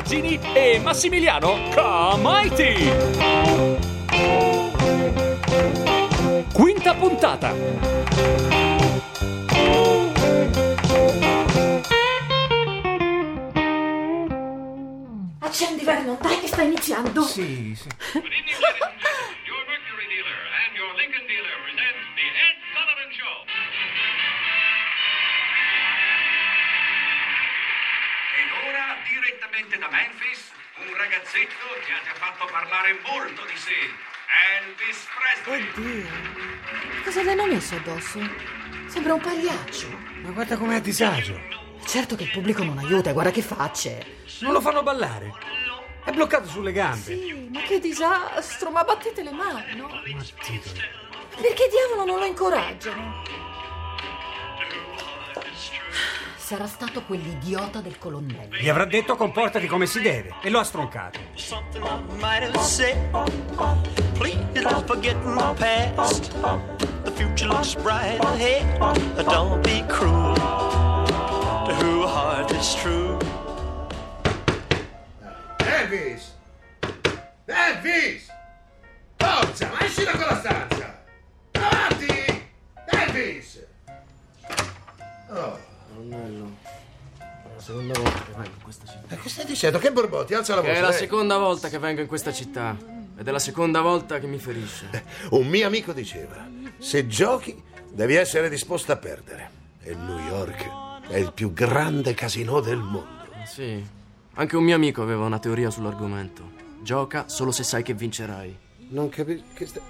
Barzini e Massimiliano Comaiti. Quinta puntata. Accendi Vernon, dai che sta iniziando. Sì, sì. ragazzetto che ha già fatto parlare molto di sé. Elvis Presley. Oddio. Cosa le hanno messo addosso? Sembra un pagliaccio. Ma guarda com'è a disagio. Certo che il pubblico non aiuta, guarda che facce. Non lo fanno ballare. È bloccato sulle gambe. Sì, ma che disastro, ma battete le mani, no? Ma titoli. Perché diavolo non lo incoraggiano? Sarà stato quell'idiota del colonnello. Gli avrà detto comportati come si deve e lo ha stroncato. something I might have said. Please don't forget my past. The future looks bright ahead. Don't be cruel to who a heart is true. Elvis! Elvis! Forza, ma esci da quella stanza! Avanti! Elvis! Oh, Nonnello, è la seconda volta che vengo in questa città. e che stai dicendo? Che borbotti? Alza la voce! È la dai. seconda volta che vengo in questa città. Ed è la seconda volta che mi ferisce. Un mio amico diceva, se giochi devi essere disposto a perdere. E New York è il più grande casino del mondo. Sì. Anche un mio amico aveva una teoria sull'argomento. Gioca solo se sai che vincerai. Non capisco... Che sta...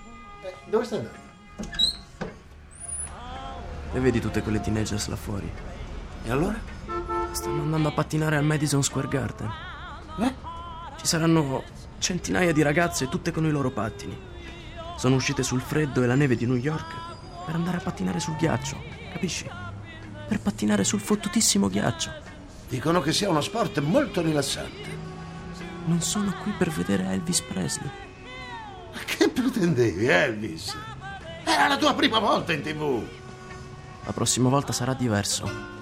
eh, dove stai andando? E vedi tutte quelle teenagers là fuori. E allora? Stanno andando a pattinare al Madison Square Garden. Eh? Ci saranno centinaia di ragazze, tutte con i loro pattini. Sono uscite sul freddo e la neve di New York per andare a pattinare sul ghiaccio, capisci? Per pattinare sul fottutissimo ghiaccio. Dicono che sia uno sport molto rilassante. Non sono qui per vedere Elvis Presley. Ma che pretendevi, Elvis? Era la tua prima volta in tv. La prossima volta sarà diverso.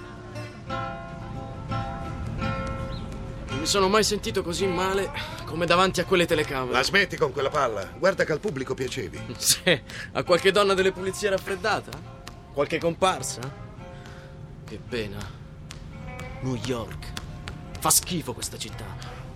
Sono mai sentito così male come davanti a quelle telecamere. La smetti con quella palla. Guarda che al pubblico piacevi. Sì, a qualche donna delle pulizie raffreddata? Qualche comparsa? Che pena. New York. Fa schifo questa città.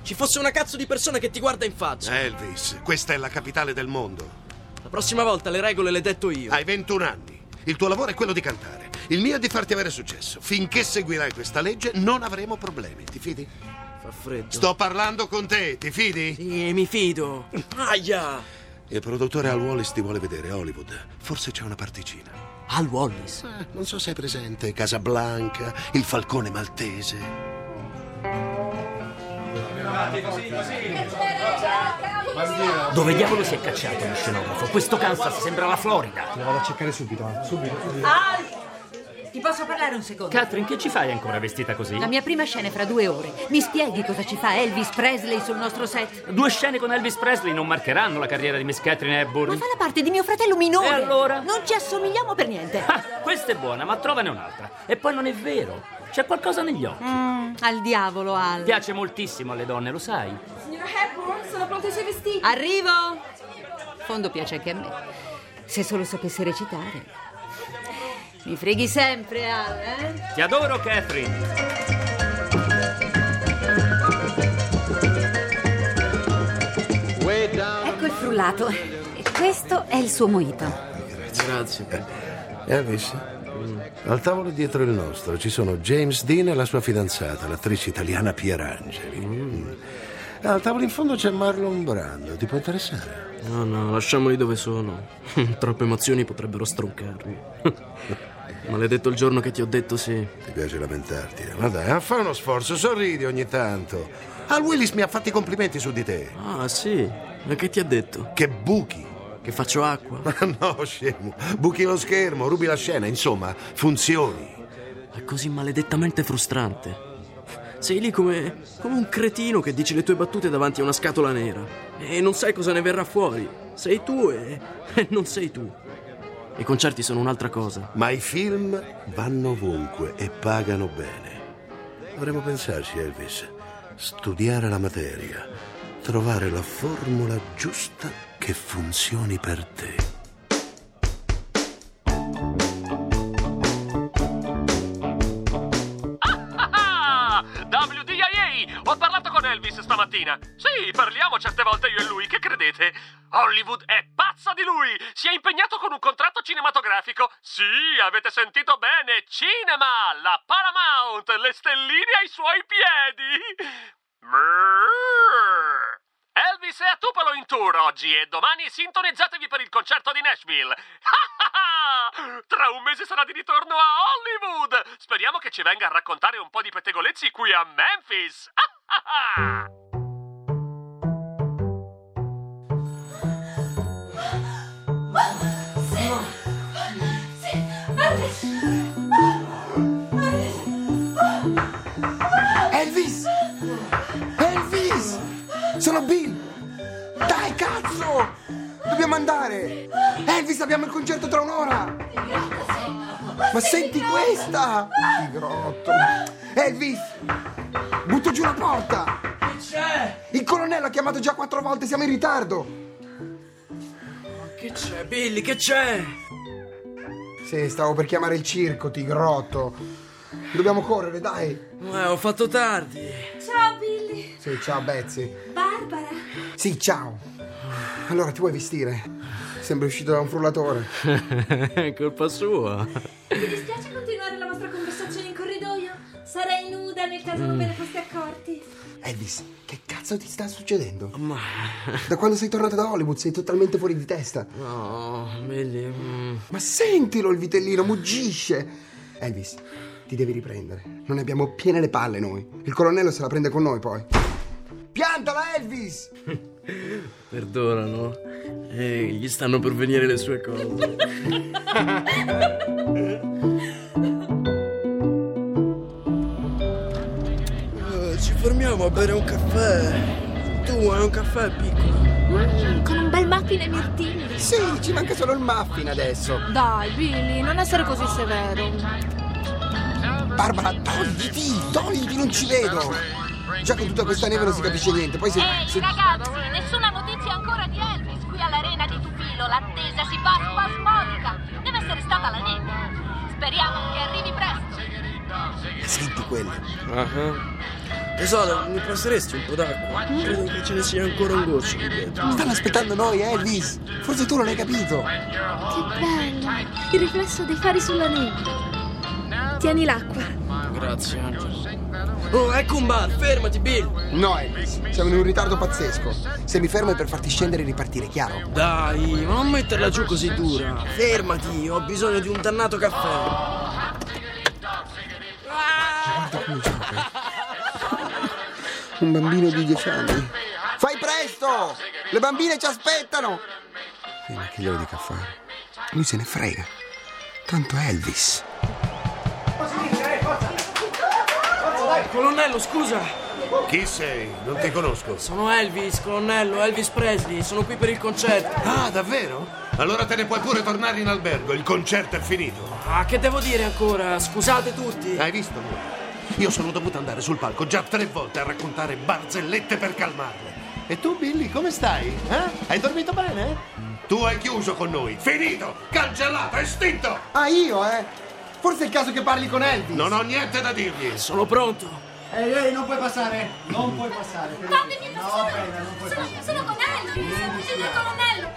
Ci fosse una cazzo di persona che ti guarda in faccia. Elvis, questa è la capitale del mondo. La prossima volta le regole le detto io. Hai 21 anni. Il tuo lavoro è quello di cantare. Il mio è di farti avere successo. Finché seguirai questa legge non avremo problemi. Ti fidi? Fa freddo. Sto parlando con te, ti fidi? Sì, mi fido. Aia! Il produttore Al Wallis ti vuole vedere a Hollywood. Forse c'è una particina. Al Wallis. Eh, non so se è presente Casablanca, il falcone maltese. Dove diavolo si è cacciato lo scenografo? Questo Kansas sembra la Florida. Lo vado a cercare subito, eh. subito. Al! Ti posso parlare un secondo? Catherine, che ci fai ancora vestita così? La mia prima scena è fra due ore. Mi spieghi cosa ci fa Elvis Presley sul nostro set? Due scene con Elvis Presley non marcheranno la carriera di Miss Catherine Ma Hepburn. fa la parte di mio fratello minore. E allora? Non ci assomigliamo per niente. Ah, questa è buona, ma trovane un'altra. E poi non è vero. C'è qualcosa negli occhi. Mm, al diavolo, Al. Piace moltissimo alle donne, lo sai. Signora Hepburn, sono pronti i suoi vestiti. Arrivo! Fondo piace anche a me. Se solo sapessi recitare. Mi freghi sempre, Al, eh? Ti adoro, Catherine. Ecco il frullato. E questo è il suo mojito. Grazie. Elvis? Al tavolo dietro il nostro ci sono James Dean e la sua fidanzata, l'attrice italiana Pierangeli. Mm. Al tavolo in fondo c'è Marlon Brando, ti può interessare? No, no, lasciamoli dove sono. Troppe emozioni potrebbero stroncarmi. Maledetto il giorno che ti ho detto sì. Ti piace lamentarti? eh? Ma dai, fai uno sforzo, sorridi ogni tanto. Al Willis mi ha fatto i complimenti su di te. Ah, sì? Ma che ti ha detto? Che buchi. Che faccio acqua? Ma no, scemo. Buchi lo schermo, rubi la scena, insomma, funzioni. È così maledettamente frustrante. Sei lì come, come un cretino che dice le tue battute davanti a una scatola nera e non sai cosa ne verrà fuori. Sei tu e, e non sei tu. I concerti sono un'altra cosa. Ma i film vanno ovunque e pagano bene. Dovremmo pensarci, Elvis. studiare la materia, trovare la formula giusta che funzioni per te. WDIA! Ho parlato con Elvis stamattina. Sì, parliamo certe volte io e lui, che credete? Hollywood è lui! Si è impegnato con un contratto cinematografico. Sì, avete sentito bene, cinema! La Paramount, le stelline ai suoi piedi! Brrr. Elvis è a Tupelo in tour oggi e domani sintonizzatevi per il concerto di Nashville. Tra un mese sarà di ritorno a Hollywood. Speriamo che ci venga a raccontare un po' di pettegolezzi qui a Memphis. Dobbiamo andare! Elvis, abbiamo il concerto tra un'ora! Ma senti questa! Tigrotto! Elvis! Butto giù la porta! Che c'è? Il colonnello ha chiamato già quattro volte, siamo in ritardo! Che c'è, Billy? Che c'è? Sì, stavo per chiamare il circo, tigrotto! Dobbiamo correre, dai! Eh, ho fatto tardi. Ciao Billy. Sì, ciao Betsy. Barbara. Sì, ciao! Allora, ti vuoi vestire? Sembri uscito da un frullatore. È colpa sua. Vi dispiace continuare la vostra conversazione in corridoio? Sarei nuda nel caso non ve ne foste accorti. Elvis, che cazzo ti sta succedendo? Ma... Da quando sei tornata da Hollywood sei totalmente fuori di testa. No, Billy... mm. Ma sentilo il vitellino, muggisce. Elvis, ti devi riprendere. Non ne abbiamo piene le palle noi. Il colonnello se la prende con noi poi. Piantala, Elvis! Perdonano. Eh, gli stanno per venire le sue cose. Eh, ci fermiamo a bere un caffè. Tu hai un caffè piccolo. Con un bel muffin e mirtilli. Sì, ci manca solo il muffin adesso. Dai, Billy, non essere così severo. Barbara, togliti, togliti, non ci vedo. Già con tutta questa neve non si capisce niente. Poi se... Ehi se- ragazzi, nessuna notizia ancora di Elvis qui all'arena di Tupilo. L'attesa si fa spasmodica. Deve essere stata la neve. Speriamo che arrivi presto. Senti quelle. Ah. Tesoro, mi passeresti un po' d'acqua? Credo che ce ne sia ancora un goccio lì dietro. Stanno aspettando noi, Elvis. Forse tu non hai capito. Che bello. Il riflesso dei fari sulla neve. Tieni l'acqua. Grazie, Angelo. Oh, ecco un bar, fermati, Bill. No, Elvis. Siamo in un ritardo pazzesco. Se mi fermo è per farti scendere e ripartire, chiaro? Dai, ma non metterla giù così dura. Fermati, ho bisogno di un dannato caffè. Un bambino di dieci anni. Fai presto! Le bambine ci aspettano! Ma che glielo dica a fare? Lui se ne frega. Tanto Elvis. Colonnello, scusa. Chi sei? Non ti conosco. Sono Elvis, colonnello, Elvis Presley. Sono qui per il concerto. Ah, davvero? Allora te ne puoi pure tornare in albergo, il concerto è finito. Ah, che devo dire ancora? Scusate tutti. Hai visto? Io sono dovuto andare sul palco già tre volte a raccontare barzellette per calmarle. E tu, Billy, come stai? Eh? Hai dormito bene? Tu hai chiuso con noi. Finito! Cancellato, estinto! Ah, io, eh? Forse è il caso che parli con Elvis. Non ho niente da dirgli. Sono pronto. Ehi, ehi, non puoi passare. Non puoi passare. Fatemi No, sono, bene, non puoi sono, passare. sono con Elvis. Sono il colonnello.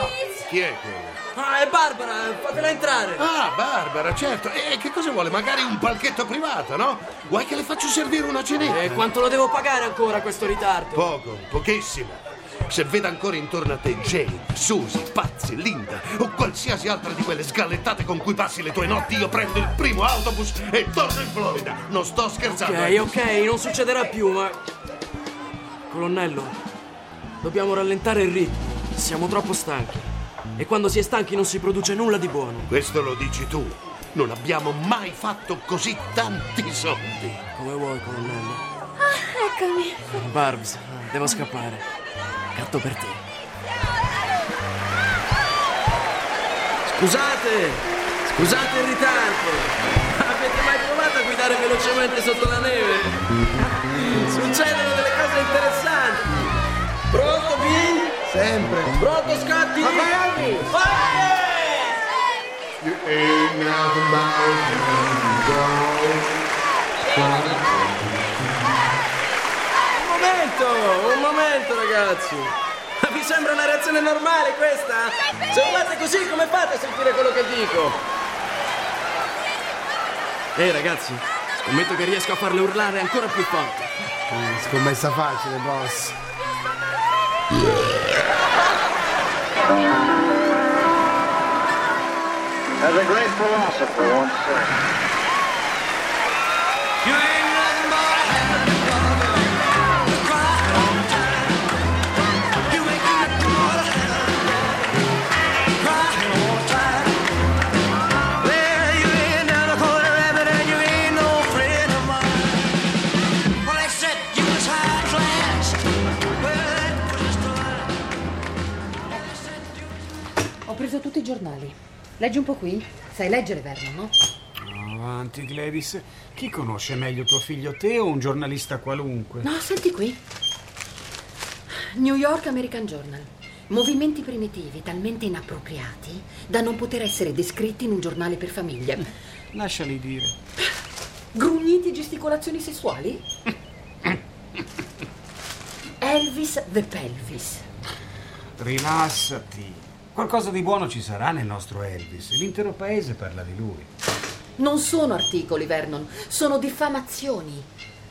Elvis! Chi è quello? Ah, è Barbara, fatela entrare. Ah, Barbara, certo. E che cosa vuole? Magari un palchetto privato, no? Vuoi che le faccio servire una cenetta? E quanto lo devo pagare ancora questo ritardo? Poco, pochissimo. Se veda ancora intorno a te Jane, Susie, Pazzi, Linda o qualsiasi altra di quelle sgallettate con cui passi le tue notti, io prendo il primo autobus e torno in Florida. Non sto scherzando. Ok, ok, non succederà più, ma... Colonnello, dobbiamo rallentare il ritmo. Siamo troppo stanchi. E quando si è stanchi non si produce nulla di buono. Questo lo dici tu. Non abbiamo mai fatto così tanti soldi. Come vuoi, colonnello. Ah, eccomi. Barbs, devo scappare. Gatto per te. Scusate! Scusate il ritardo! Avete mai provato a guidare velocemente sotto la neve. Succedono delle cose interessanti. Pronto, Bill? Sempre. Pronto, Scotty? Vai, Elvis! You ain't nothing Un momento, un momento, ragazzi. Ma vi sembra una reazione normale questa? Se urlate così, come fate a sentire quello che dico? Ehi, ragazzi, scommetto che riesco a farle urlare ancora più forte. Eh, Scommessa facile, boss. As a great philosopher once said. Preso tutti i giornali. Leggi un po' qui. Sai leggere, Vernon, no? Avanti, Gladys. Chi conosce meglio tuo figlio, te o un giornalista qualunque? No, senti qui. New York American Journal. Movimenti primitivi talmente inappropriati da non poter essere descritti in un giornale per famiglia. Lasciali dire. Grugniti e gesticolazioni sessuali? Elvis the Pelvis. Rilassati. Qualcosa di buono ci sarà nel nostro Elvis. L'intero paese parla di lui. Non sono articoli, Vernon, sono diffamazioni.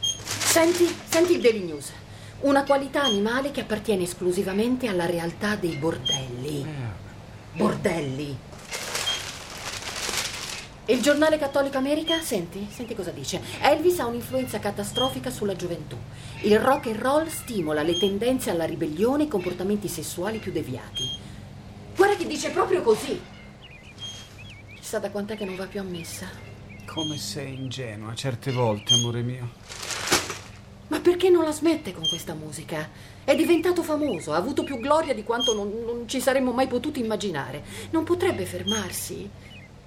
Senti, senti il Daily News. Una qualità animale che appartiene esclusivamente alla realtà dei bordelli. Bordelli. Il giornale Cattolico America, senti, senti cosa dice. Elvis ha un'influenza catastrofica sulla gioventù. Il rock and roll stimola le tendenze alla ribellione e i comportamenti sessuali più deviati. Dice proprio così. Chissà da quant'è che non va più a messa. Come sei ingenua certe volte, amore mio. Ma perché non la smette con questa musica? È diventato famoso, ha avuto più gloria di quanto non, non ci saremmo mai potuti immaginare. Non potrebbe fermarsi?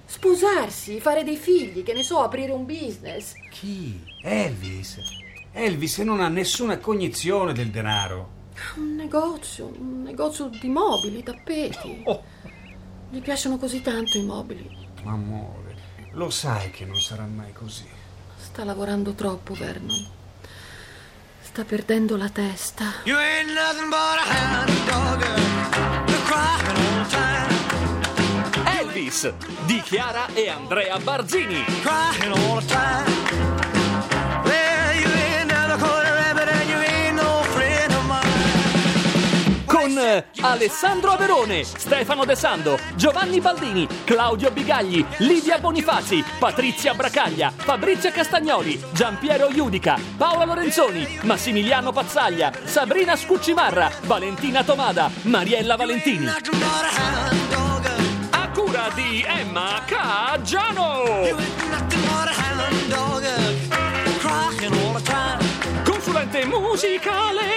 Sposarsi, fare dei figli, che ne so, aprire un business. Chi? Elvis. Elvis non ha nessuna cognizione del denaro. Un negozio, un negozio di mobili, tappeti. Gli piacciono così tanto i mobili. Amore, lo sai che non sarà mai così. Sta lavorando troppo, Vernon. Sta perdendo la testa. You ain't nothing but a hound dogger. You're crying all the time. Elvis di Chiara e Andrea Barzini. Crying all the time. Alessandro Averone, Stefano De Sando, Giovanni Baldini, Claudio Bigagli, Lidia Bonifazi, Patrizia Bracaglia, Fabrizio Castagnoli, Giampiero Iudica, Paola Lorenzoni, Massimiliano Pazzaglia, Sabrina Scuccimarra, Valentina Tomada, Mariella Valentini. A cura di Emma Caggiano. Consulente musicale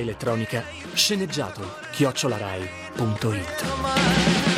Elettronica sceneggiato chiocciolarai.it.